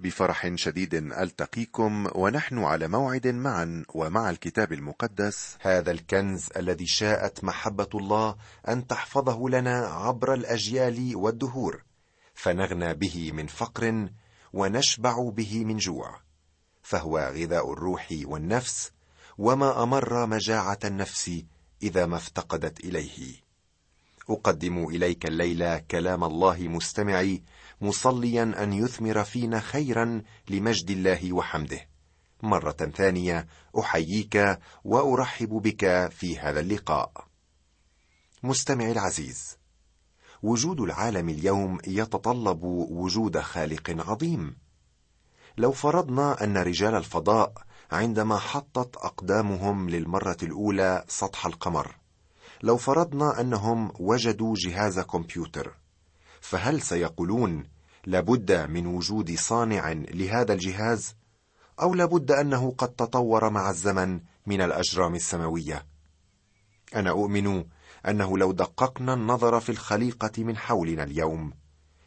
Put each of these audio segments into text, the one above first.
بفرح شديد ألتقيكم ونحن على موعد معا ومع الكتاب المقدس. هذا الكنز الذي شاءت محبة الله أن تحفظه لنا عبر الأجيال والدهور. فنغنى به من فقر ونشبع به من جوع. فهو غذاء الروح والنفس وما أمر مجاعة النفس إذا ما افتقدت إليه. أقدم إليك الليلة كلام الله مستمعي مصليا أن يثمر فينا خيرا لمجد الله وحمده. مرة ثانية أحييك وأرحب بك في هذا اللقاء. مستمعي العزيز وجود العالم اليوم يتطلب وجود خالق عظيم. لو فرضنا أن رجال الفضاء عندما حطت أقدامهم للمرة الأولى سطح القمر لو فرضنا أنهم وجدوا جهاز كمبيوتر فهل سيقولون لابد من وجود صانع لهذا الجهاز؟ أو لابد أنه قد تطور مع الزمن من الأجرام السماوية؟ أنا أؤمن أنه لو دققنا النظر في الخليقة من حولنا اليوم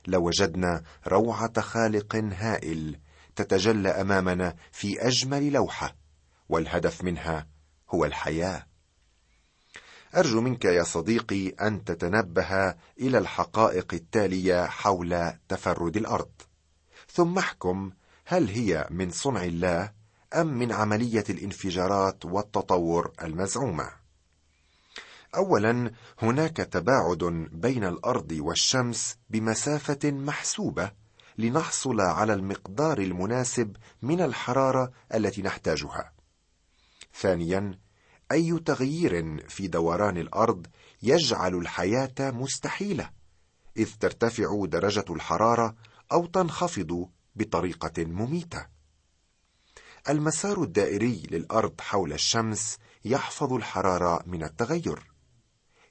لوجدنا روعة خالق هائل تتجلى أمامنا في أجمل لوحة والهدف منها هو الحياة. أرجو منك يا صديقي أن تتنبه إلى الحقائق التالية حول تفرد الأرض. ثم احكم هل هي من صنع الله أم من عملية الانفجارات والتطور المزعومة. اولا هناك تباعد بين الأرض والشمس بمسافة محسوبة لنحصل على المقدار المناسب من الحرارة التي نحتاجها. ثانيا أي تغيير في دوران الأرض يجعل الحياة مستحيلة إذ ترتفع درجة الحرارة أو تنخفض بطريقة مميتة. المسار الدائري للأرض حول الشمس يحفظ الحرارة من التغير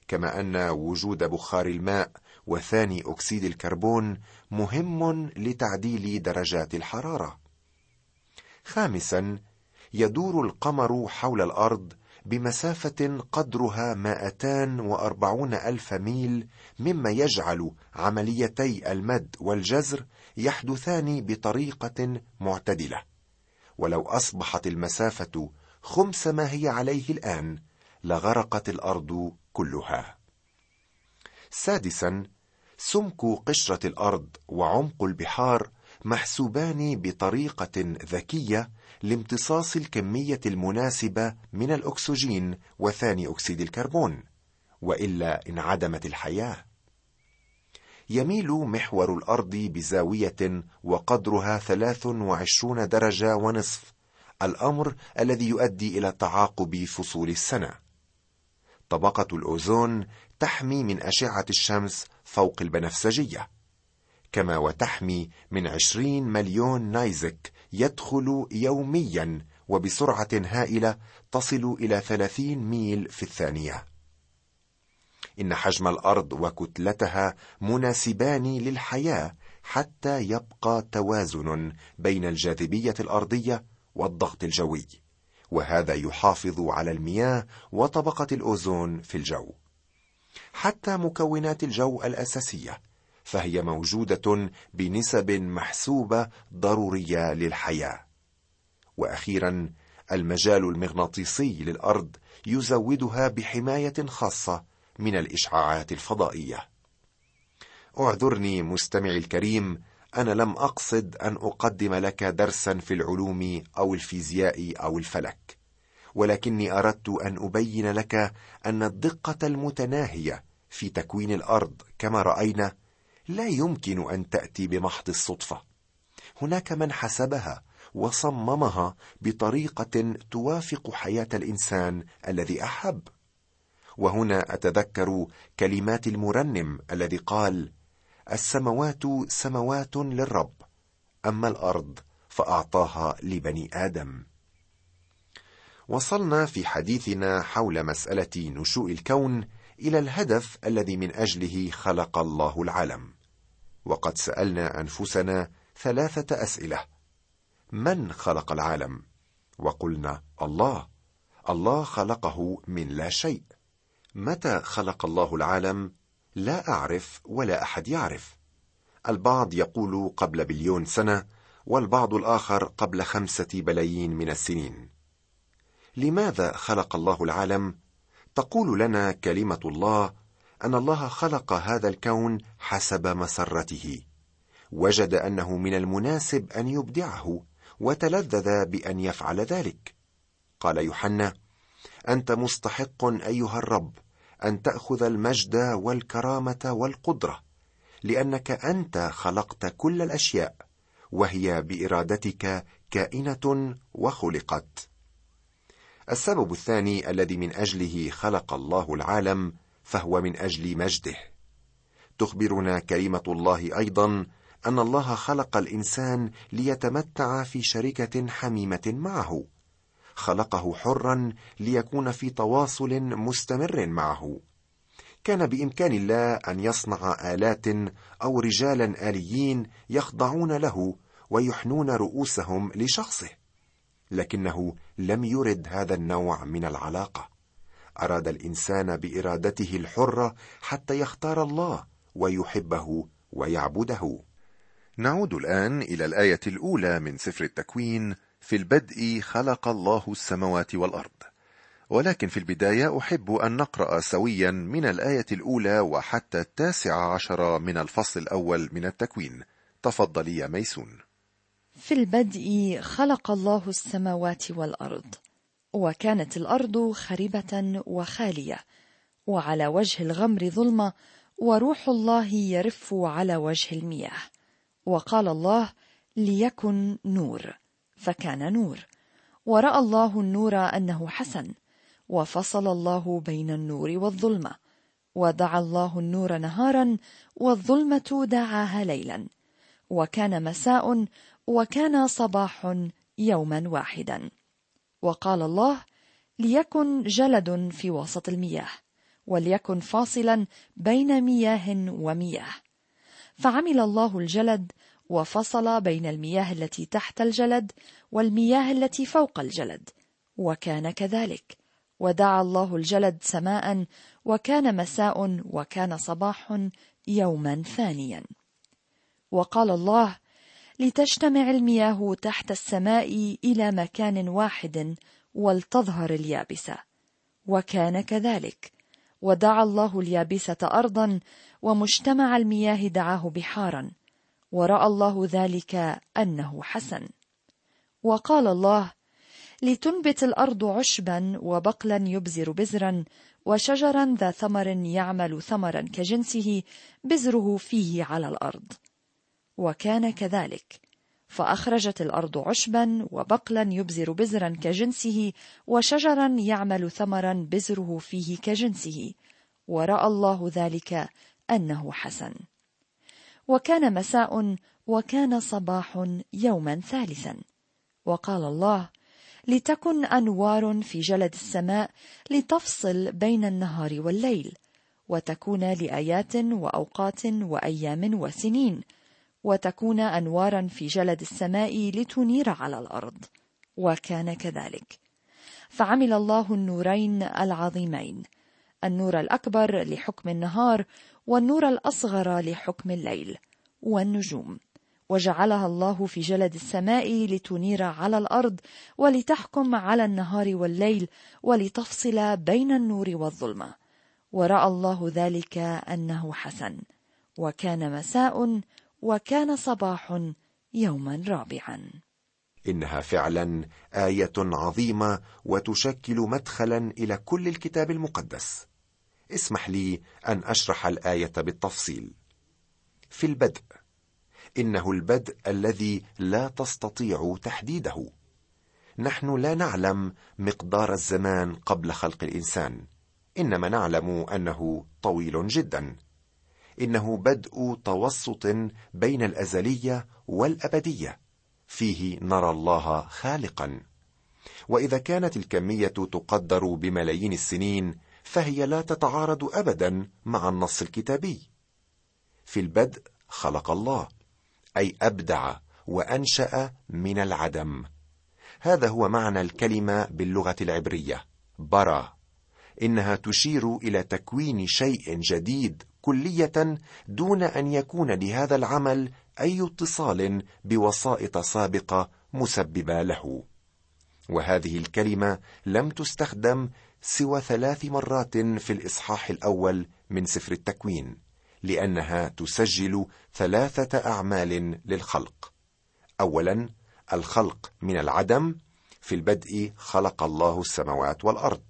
كما أن وجود بخار الماء وثاني أكسيد الكربون مهم لتعديل درجات الحرارة. خامسا يدور القمر حول الأرض بمسافة قدرها 240 ألف ميل مما يجعل عمليتي المد والجزر يحدثان بطريقة معتدلة. ولو أصبحت المسافة خمس ما هي عليه الآن لغرقت الأرض كلها. سادسا سمك قشرة الأرض وعمق البحار محسوبان بطريقة ذكية لامتصاص الكمية المناسبة من الأكسجين وثاني أكسيد الكربون وإلا انعدمت الحياة. يميل محور الأرض بزاوية وقدرها 23 درجة ونصف الأمر الذي يؤدي إلى تعاقب فصول السنة. طبقة الأوزون تحمي من أشعة الشمس فوق البنفسجية كما وتحمي من عشرين مليون نايزك يدخل يوميا وبسرعة هائلة تصل إلى ثلاثين ميل في الثانية. إن حجم الأرض وكتلتها مناسبان للحياة حتى يبقى توازن بين الجاذبية الأرضية والضغط الجوي وهذا يحافظ على المياه وطبقة الأوزون في الجو حتى مكونات الجو الأساسية. فهي موجودة بنسب محسوبة ضرورية للحياة. وأخيرا المجال المغناطيسي للأرض يزودها بحماية خاصة من الإشعاعات الفضائية. اعذرني مستمعي الكريم أنا لم أقصد أن أقدم لك درسا في العلوم أو الفيزياء أو الفلك ولكني أردت أن أبين لك أن الدقة المتناهية في تكوين الأرض كما رأينا لا يمكن أن تأتي بمحض الصدفة. هناك من حسبها وصممها بطريقة توافق حياة الإنسان الذي أحب. وهنا أتذكر كلمات المرنم الذي قال السموات سموات للرب أما الأرض فأعطاها لبني آدم. وصلنا في حديثنا حول مسألة نشوء الكون إلى الهدف الذي من أجله خلق الله العالم. وقد سألنا أنفسنا ثلاثة أسئلة. من خلق العالم؟ وقلنا الله. الله خلقه من لا شيء. متى خلق الله العالم؟ لا أعرف ولا أحد يعرف. البعض يقول قبل بليون سنة والبعض الآخر قبل خمسة بلايين من السنين. لماذا خلق الله العالم؟ تقول لنا كلمة الله أن الله خلق هذا الكون حسب مسرته. وجد أنه من المناسب أن يبدعه وتلذذ بأن يفعل ذلك. قال يوحنا أنت مستحق أيها الرب أن تأخذ المجد والكرامة والقدرة لأنك أنت خلقت كل الأشياء وهي بإرادتك كائنة وخلقت. السبب الثاني الذي من أجله خلق الله العالم فهو من أجل مجده. تخبرنا كلمة الله أيضا أن الله خلق الإنسان ليتمتع في شركة حميمة معه. خلقه حرا ليكون في تواصل مستمر معه. كان بإمكان الله أن يصنع آلات أو رجالا آليين يخضعون له ويحنون رؤوسهم لشخصه لكنه لم يرد هذا النوع من العلاقة. أراد الإنسان بإرادته الحرة حتى يختار الله ويحبه ويعبده. نعود الآن إلى الآية الأولى من سفر التكوين في البدء خلق الله السماوات والأرض. ولكن في البداية أحب أن نقرأ سويا من الآية الأولى وحتى التاسع عشر من الفصل الأول من التكوين. تفضلي يا ميسون. في البدء خلق الله السماوات والأرض. وكانت الأرض خربة وخالية وعلى وجه الغمر ظلمة وروح الله يرف على وجه المياه. وقال الله ليكن نور. فكان نور. ورأى الله النور أنه حسن وفصل الله بين النور والظلمة. ودعا الله النور نهارا والظلمة دعاها ليلا. وكان مساء وكان صباح يوما واحدا. وقال الله ليكن جلد في وسط المياه وليكن فاصلا بين مياه ومياه. فعمل الله الجلد وفصل بين المياه التي تحت الجلد والمياه التي فوق الجلد وكان كذلك. ودعا الله الجلد سماء وكان مساء وكان صباح يوما ثانيا. وقال الله لتجتمع المياه تحت السماء إلى مكان واحد ولتظهر اليابسة وكان كذلك. ودعا الله اليابسة ارضا ومجتمع المياه دعاه بحارا ورأى الله ذلك أنه حسن. وقال الله لتنبت الأرض عشبا وبقلا يبزر بزرا وشجرا ذا ثمر يعمل ثمرا كجنسه بزره فيه على الأرض. وكان كذلك. فأخرجت الأرض عشبا وبقلا يبزر بزرا كجنسه وشجرا يعمل ثمرا بزره فيه كجنسه. ورأى الله ذلك أنه حسن. وكان مساء وكان صباح يوما ثالثا. وقال الله لتكن أنوار في جلد السماء لتفصل بين النهار والليل وتكون لآيات وأوقات وأيام وسنين وتكون أنوارا في جلد السماء لتنير على الأرض. وكان كذلك. فعمل الله النورين العظيمين. النور الأكبر لحكم النهار والنور الأصغر لحكم الليل والنجوم. وجعلها الله في جلد السماء لتنير على الأرض ولتحكم على النهار والليل ولتفصل بين النور والظلمة. ورأى الله ذلك أنه حسن. وكان مساء وكان صباح يوما رابعا. إنها فعلا آية عظيمة وتشكل مدخلا إلى كل الكتاب المقدس. اسمح لي أن أشرح الآية بالتفصيل. في البدء إنه البدء الذي لا تستطيع تحديده. نحن لا نعلم مقدار الزمان قبل خلق الإنسان إنما نعلم أنه طويل جدا. إنه بدء توسط بين الأزلية والأبدية. فيه نرى الله خالقا. وإذا كانت الكمية تقدر بملايين السنين فهي لا تتعارض ابدا مع النص الكتابي. في البدء خلق الله أي أبدع وأنشأ من العدم. هذا هو معنى الكلمة باللغة العبرية برا إنها تشير إلى تكوين شيء جديد كلية دون أن يكون لهذا العمل أي اتصال بوسائط سابقة مسببة له. وهذه الكلمة لم تستخدم سوى ثلاث مرات في الإصحاح الأول من سفر التكوين لأنها تسجل ثلاثة أعمال للخلق. اولا الخلق من العدم في البدء خلق الله السماوات والأرض.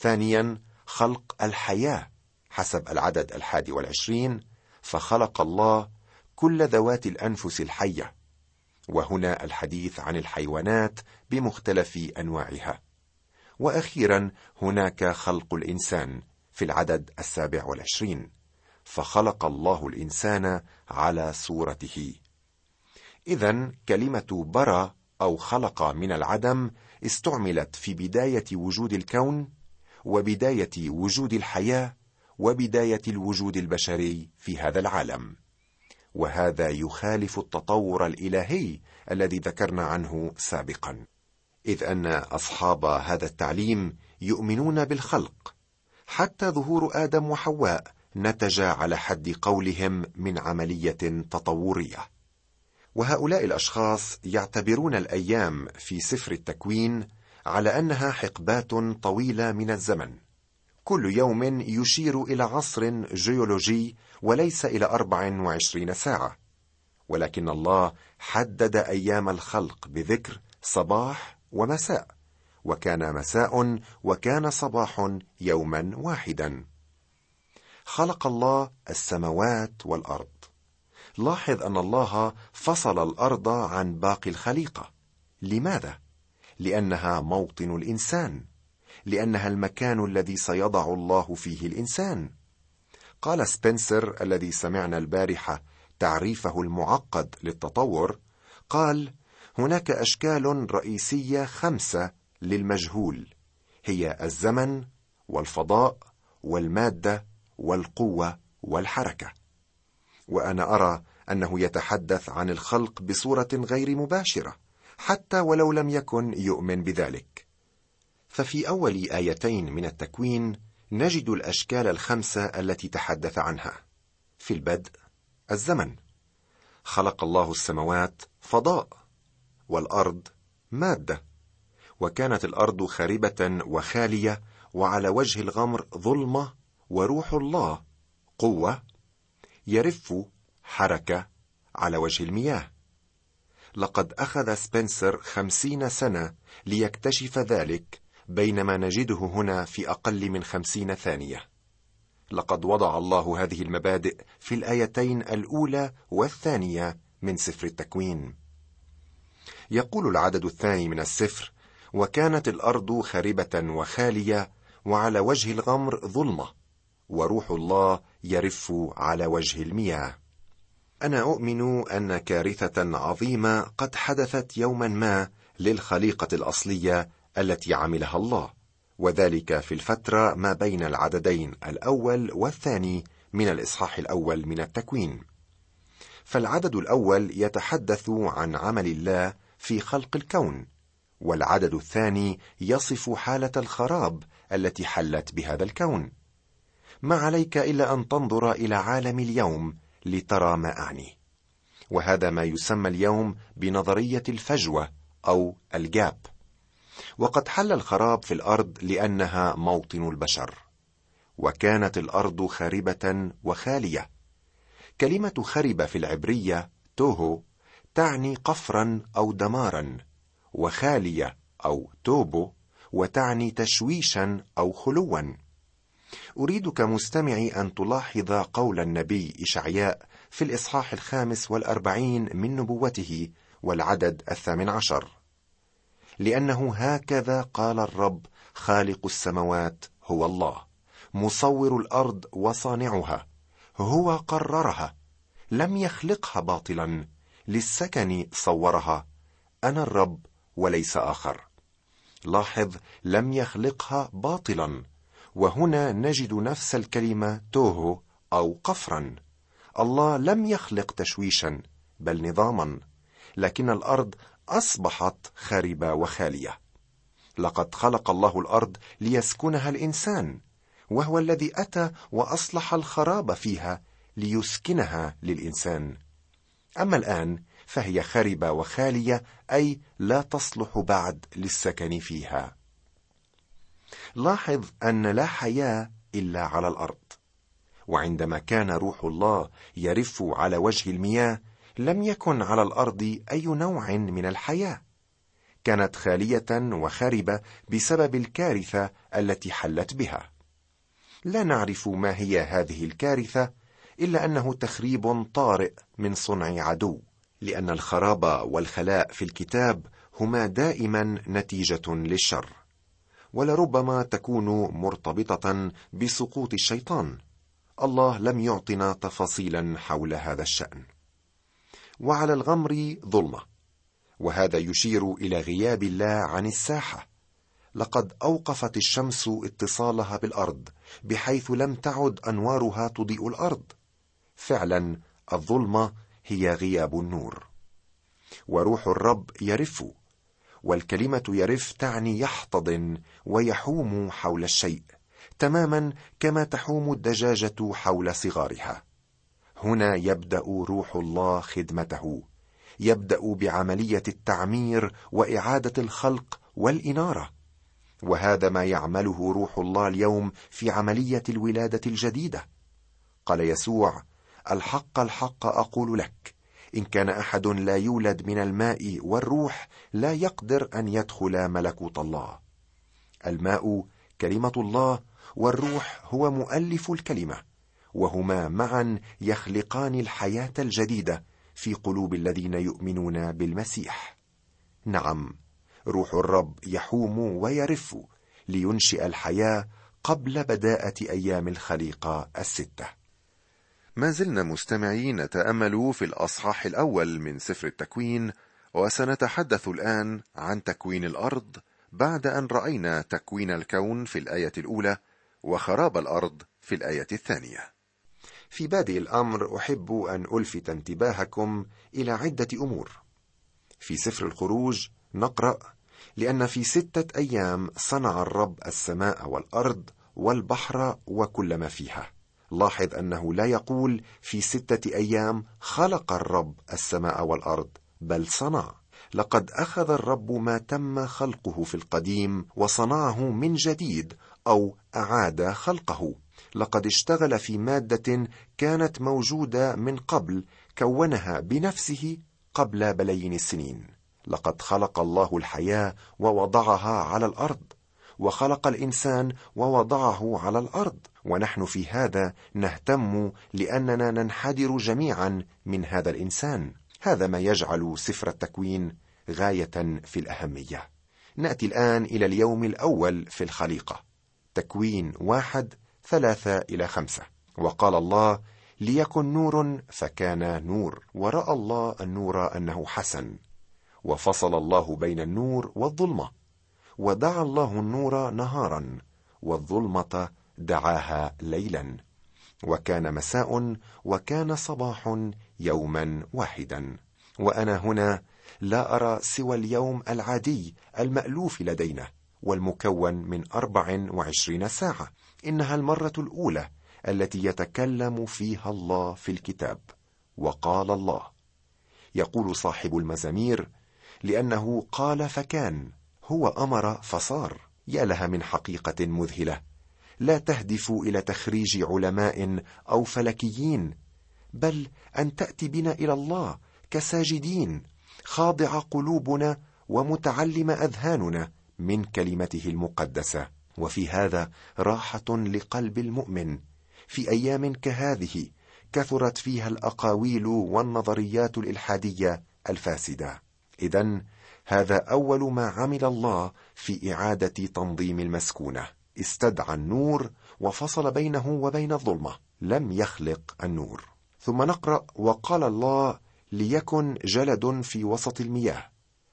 ثانيا خلق الحياة حسب العدد الحادي والعشرين فخلق الله كل ذوات الأنفس الحية. وهنا الحديث عن الحيوانات بمختلف أنواعها. وأخيرا هناك خلق الإنسان في العدد السابع والعشرين فخلق الله الإنسان على صورته. اذا كلمة برى أو خلق من العدم استعملت في بداية وجود الكون وبداية وجود الحياة وبداية الوجود البشري في هذا العالم. وهذا يخالف التطور الإلهي الذي ذكرنا عنه سابقا. إذ أن أصحاب هذا التعليم يؤمنون بالخلق. حتى ظهور آدم وحواء نتج على حد قولهم من عملية تطورية. وهؤلاء الأشخاص يعتبرون الأيام في سفر التكوين على أنها حقبات طويلة من الزمن. كل يوم يشير إلى عصر جيولوجي وليس أربع وعشرين ساعة. ولكن الله حدد أيام الخلق بذكر صباح ومساء. وكان مساء وكان صباح يوما واحدا. خلق الله السماوات والأرض. لاحظ أن الله فصل الأرض عن باقي الخليقة. لماذا؟ لأنها موطن الإنسان. لأنها المكان الذي سيضع الله فيه الإنسان. قال سبنسر الذي سمعنا البارحة تعريفه المعقد للتطور قال هناك أشكال رئيسية خمسة للمجهول هي الزمن والفضاء والمادة والقوة والحركة. وأنا أرى أنه يتحدث عن الخلق بصورة غير مباشرة حتى ولو لم يكن يؤمن بذلك. ففي أول آيتين من التكوين نجد الأشكال الخمسة التي تحدث عنها. في البدء الزمن. خلق الله السماوات فضاء والأرض مادة. وكانت الأرض خاربة وخالية وعلى وجه الغمر ظلمة وروح الله قوة. يرف حركة على وجه المياه. لقد أخذ سبنسر خمسين سنة ليكتشف ذلك بينما نجده هنا في أقل من خمسين ثانية. لقد وضع الله هذه المبادئ في الآيتين الأولى والثانية من سفر التكوين. يقول العدد الثاني من السفر وكانت الأرض خربه وخالية وعلى وجه الغمر ظلمة وروح الله يرف على وجه المياه. أنا أؤمن أن كارثة عظيمة قد حدثت يوما ما للخليقة الأصلية التي عملها الله وذلك في الفترة ما بين العددين الأول والثاني من الإصحاح الأول من التكوين. فالعدد الأول يتحدث عن عمل الله في خلق الكون والعدد الثاني يصف حالة الخراب التي حلت بهذا الكون. ما عليك إلا أن تنظر إلى عالم اليوم لترى ما أعني. وهذا ما يسمى اليوم بنظرية الفجوة أو الجاب. وقد حل الخراب في الأرض لأنها موطن البشر وكانت الأرض خاربة وخالية. كلمة خرب في العبرية توهو تعني قفرا أو دمارا وخالية أو توبو وتعني تشويشا أو خلوا. اريدك مستمعي أن تلاحظ قول النبي إشعياء في الإصحاح الخامس والأربعين من نبوته والعدد الثامن عشر. لأنه هكذا قال الرب خالق السماوات هو الله مصور الأرض وصانعها هو قررها لم يخلقها باطلا للسكن صورها أنا الرب وليس آخر. لاحظ لم يخلقها باطلا وهنا نجد نفس الكلمة توهو أو قفرا. الله لم يخلق تشويشا بل نظاما لكن الأرض أصبحت خاربه وخالية. لقد خلق الله الأرض ليسكنها الإنسان وهو الذي أتى وأصلح الخراب فيها ليسكنها للإنسان. أما الآن فهي خربه وخالية أي لا تصلح بعد للسكن فيها. لاحظ أن لا حياة إلا على الأرض. وعندما كان روح الله يرف على وجه المياه لم يكن على الأرض أي نوع من الحياة كانت خالية وخربه بسبب الكارثة التي حلت بها. لا نعرف ما هي هذه الكارثة إلا أنه تخريب طارئ من صنع عدو لأن الخراب والخلاء في الكتاب هما دائما نتيجة للشر ولربما تكون مرتبطة بسقوط الشيطان. الله لم يعطنا تفاصيلا حول هذا الشأن. وعلى الغمر ظلمة. وهذا يشير إلى غياب الله عن الساحة. لقد أوقفت الشمس اتصالها بالأرض بحيث لم تعد أنوارها تضيء الأرض. فعلا الظلمة هي غياب النور. وروح الرب يرف والكلمة يرف تعني يحتضن ويحوم حول الشيء تماما كما تحوم الدجاجة حول صغارها. هنا يبدأ روح الله خدمته. يبدأ بعملية التعمير وإعادة الخلق والإنارة. وهذا ما يعمله روح الله اليوم في عملية الولادة الجديدة. قال يسوع الحق الحق أقول لك إن كان أحد لا يولد من الماء والروح لا يقدر أن يدخل ملكوت الله. الماء كلمة الله والروح هو مؤلف الكلمة. وهما معا يخلقان الحياة الجديدة في قلوب الذين يؤمنون بالمسيح. نعم روح الرب يحوم ويرف لينشئ الحياة قبل بداءة أيام الخليقة الستة. ما زلنا مستمعين نتامل في الأصحاح الأول من سفر التكوين وسنتحدث الآن عن تكوين الأرض بعد أن رأينا تكوين الكون في الآية الأولى وخراب الأرض في الآية الثانية. في بادئ الأمر أحب أن ألفت انتباهكم إلى عدة أمور. في سفر الخروج نقرأ لأن في ستة أيام صنع الرب السماء والأرض والبحر وكل ما فيها. لاحظ أنه لا يقول في ستة أيام خلق الرب السماء والأرض بل صنع. لقد أخذ الرب ما تم خلقه في القديم وصنعه من جديد أو أعاد خلقه. لقد اشتغل في مادة كانت موجودة من قبل كونها بنفسه قبل بليين السنين. لقد خلق الله الحياة ووضعها على الأرض وخلق الإنسان ووضعه على الأرض. ونحن في هذا نهتم لأننا ننحدر جميعا من هذا الإنسان. هذا ما يجعل سفر التكوين غاية في الأهمية. نأتي الآن إلى اليوم الأول في الخليقة. تكوين واحد ثلاثة إلى خمسة. وقال الله ليكن نور فكان نور ورأى الله النور أنه حسن. وفصل الله بين النور والظلمة. ودعا الله النور نهارا والظلمة دعاها ليلا. وكان مساء وكان صباح يوما واحدا. وأنا هنا لا أرى سوى اليوم العادي المألوف لدينا والمكون من أربع وعشرين ساعة. إنها المرة الأولى التي يتكلم فيها الله في الكتاب. وقال الله. يقول صاحب المزامير لأنه قال فكان هو أمر فصار. يا لها من حقيقة مذهلة. لا تهدف إلى تخريج علماء أو فلكيين بل أن تأتي بنا إلى الله كساجدين خاضع قلوبنا ومتعلم أذهاننا من كلمته المقدسة. وفي هذا راحة لقلب المؤمن. في أيام كهذه كثرت فيها الأقاويل والنظريات الإلحادية الفاسدة. اذا هذا أول ما عمل الله في إعادة تنظيم المسكونة. استدعى النور وفصل بينه وبين الظلمة. لم يخلق النور. ثم نقرأ وقال الله ليكن جلد في وسط المياه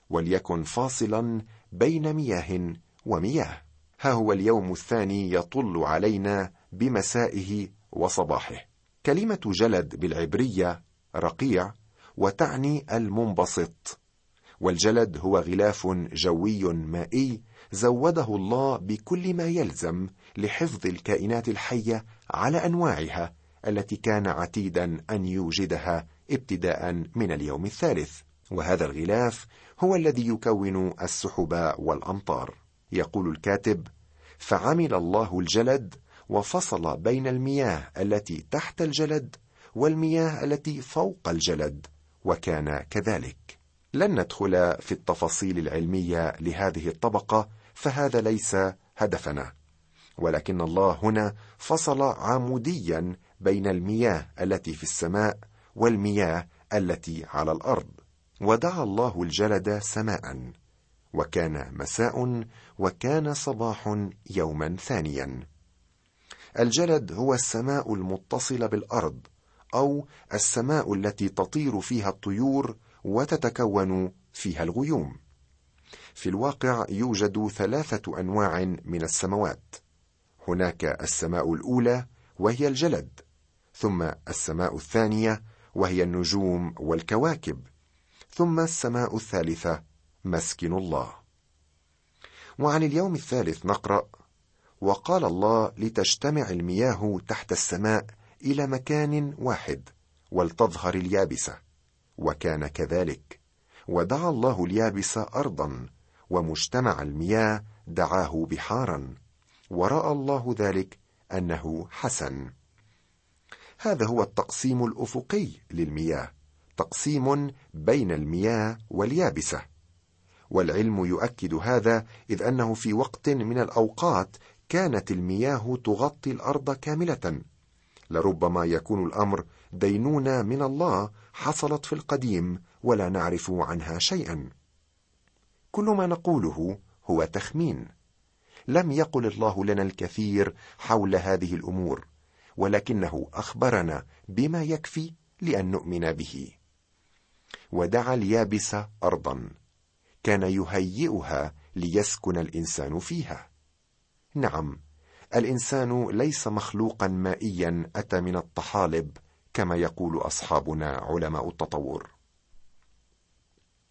وليكن فاصلا بين مياه ومياه. ها هو اليوم الثاني يطل علينا بمسائه وصباحه. كلمة جلد بالعبرية رقيع وتعني المنبسط والجلد هو غلاف جوي مائي زوده الله بكل ما يلزم لحفظ الكائنات الحية على أنواعها التي كان عتيدا أن يوجدها ابتداء من اليوم الثالث. وهذا الغلاف هو الذي يكون السحب والأمطار. يقول الكاتب فعمل الله الجلد وفصل بين المياه التي تحت الجلد والمياه التي فوق الجلد وكان كذلك. لن ندخل في التفاصيل العلمية لهذه الطبقة فهذا ليس هدفنا. ولكن الله هنا فصل عموديا بين المياه التي في السماء والمياه التي على الأرض ودعا الله الجلد سماء. وكان مساء وكان صباح يوما ثانيا. الجلد هو السماء المتصلة بالأرض أو السماء التي تطير فيها الطيور وتتكون فيها الغيوم. في الواقع يوجد ثلاثة أنواع من السماوات. هناك السماء الأولى وهي الجلد ثم السماء الثانية وهي النجوم والكواكب ثم السماء الثالثة مسكن الله. وعن اليوم الثالث نقرأ وقال الله لتجتمع المياه تحت السماء إلى مكان واحد ولتظهر اليابسة. وكان كذلك. ودعا الله اليابس أرضا ومجتمع المياه دعاه بحارا. ورأى الله ذلك أنه حسن. هذا هو التقسيم الأفقي للمياه تقسيم بين المياه واليابسة. والعلم يؤكد هذا إذ أنه في وقت من الأوقات كانت المياه تغطي الأرض كاملة. لربما يكون الأمر دينونه من الله حصلت في القديم ولا نعرف عنها شيئا. كل ما نقوله هو تخمين. لم يقل الله لنا الكثير حول هذه الأمور ولكنه أخبرنا بما يكفي لأن نؤمن به. ودعا اليابس ارضا. كان يهيئها ليسكن الإنسان فيها. نعم الإنسان ليس مخلوقا مائيا أتى من الطحالب كما يقول أصحابنا علماء التطور.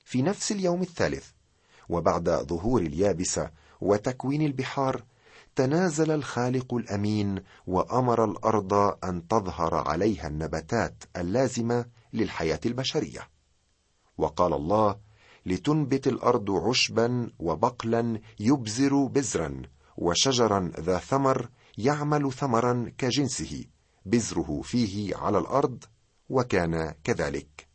في نفس اليوم الثالث وبعد ظهور اليابسه وتكوين البحار تنازل الخالق الأمين وأمر الأرض أن تظهر عليها النباتات اللازمة للحياة البشرية. وقال الله لتنبت الأرض عشبا وبقلا يبزر بزرا وشجرا ذا ثمر يعمل ثمرا كجنسه بزره فيه على الأرض وكان كذلك.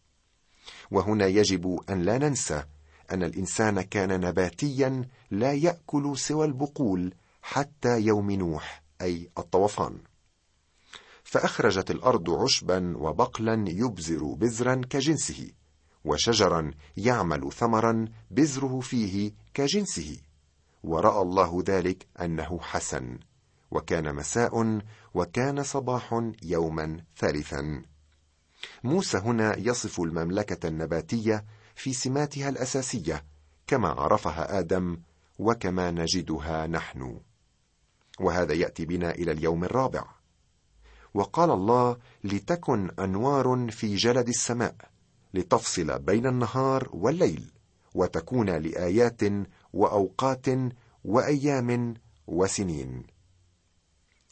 وهنا يجب أن لا ننسى أن الإنسان كان نباتيا لا يأكل سوى البقول حتى يوم نوح أي الطوفان. فأخرجت الأرض عشبا وبقلا يبزر بزرا كجنسه. وشجرا يعمل ثمرا بزره فيه كجنسه. ورأى الله ذلك أنه حسن وكان مساء وكان صباح يوما ثالثا. موسى هنا يصف المملكة النباتية في سماتها الأساسية كما عرفها آدم وكما نجدها نحن. وهذا يأتي بنا إلى اليوم الرابع. وقال الله لتكن أنوار في جلد السماء. لتفصل بين النهار والليل وتكون لآيات وأوقات وأيام وسنين.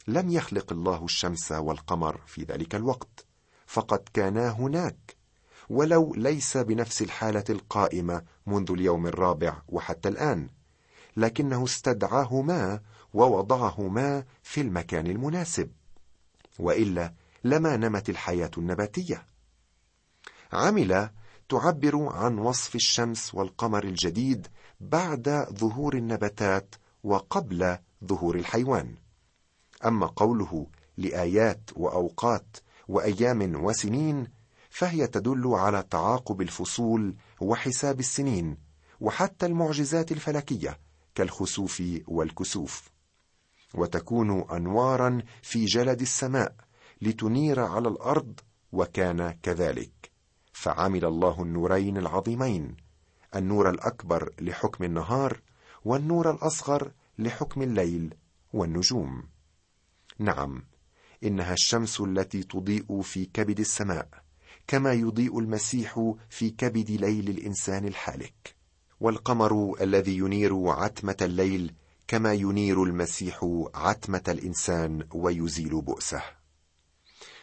لم يخلق الله الشمس والقمر في ذلك الوقت فقد كانا هناك ولو ليس بنفس الحالة القائمة منذ اليوم الرابع وحتى الآن لكنه استدعاهما ووضعهما في المكان المناسب وإلا لما نمت الحياة النباتية. عمل تعبر عن وصف الشمس والقمر الجديد بعد ظهور النباتات وقبل ظهور الحيوان. أما قوله لآيات وأوقات وأيام وسنين فهي تدل على تعاقب الفصول وحساب السنين وحتى المعجزات الفلكية كالخسوف والكسوف. وتكون أنوارا في جلد السماء لتنير على الأرض وكان كذلك. فعمل الله النورين العظيمين النور الأكبر لحكم النهار والنور الأصغر لحكم الليل والنجوم. نعم إنها الشمس التي تضيء في كبد السماء كما يضيء المسيح في كبد ليل الإنسان الحالك. والقمر الذي ينير عتمة الليل كما ينير المسيح عتمة الإنسان ويزيل بؤسه.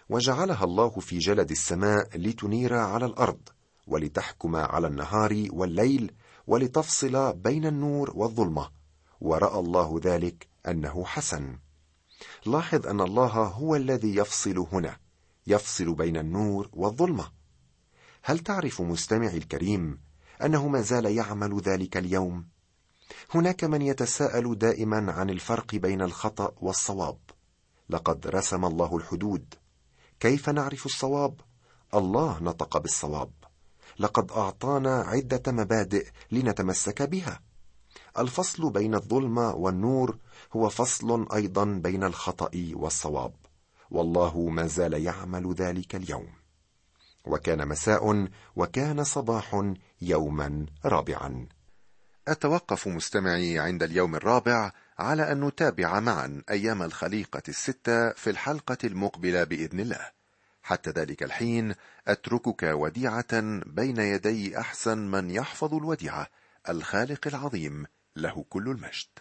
وجعلها الله في جلد السماء لتنير على الأرض ولتحكم على النهار والليل ولتفصل بين النور والظلمة. ورأى الله ذلك أنه حسن. لاحظ أن الله هو الذي يفصل هنا يفصل بين النور والظلمة. هل تعرف مستمعي الكريم أنه ما زال يعمل ذلك اليوم؟ هناك من يتساءل دائما عن الفرق بين الخطأ والصواب. لقد رسم الله الحدود كيف نعرف الصواب؟ الله نطق بالصواب. لقد أعطانا عدة مبادئ لنتمسك بها. الفصل بين الظلمه والنور هو فصل أيضا بين الخطأ والصواب. والله ما زال يعمل ذلك اليوم. وكان مساء وكان صباح يوما رابعا. أتوقف مستمعي عند اليوم الرابع على أن نتابع معا أيام الخليقة الستة في الحلقة المقبلة بإذن الله. حتى ذلك الحين أتركك وديعة بين يدي أحسن من يحفظ الوديعة الخالق العظيم له كل المجد.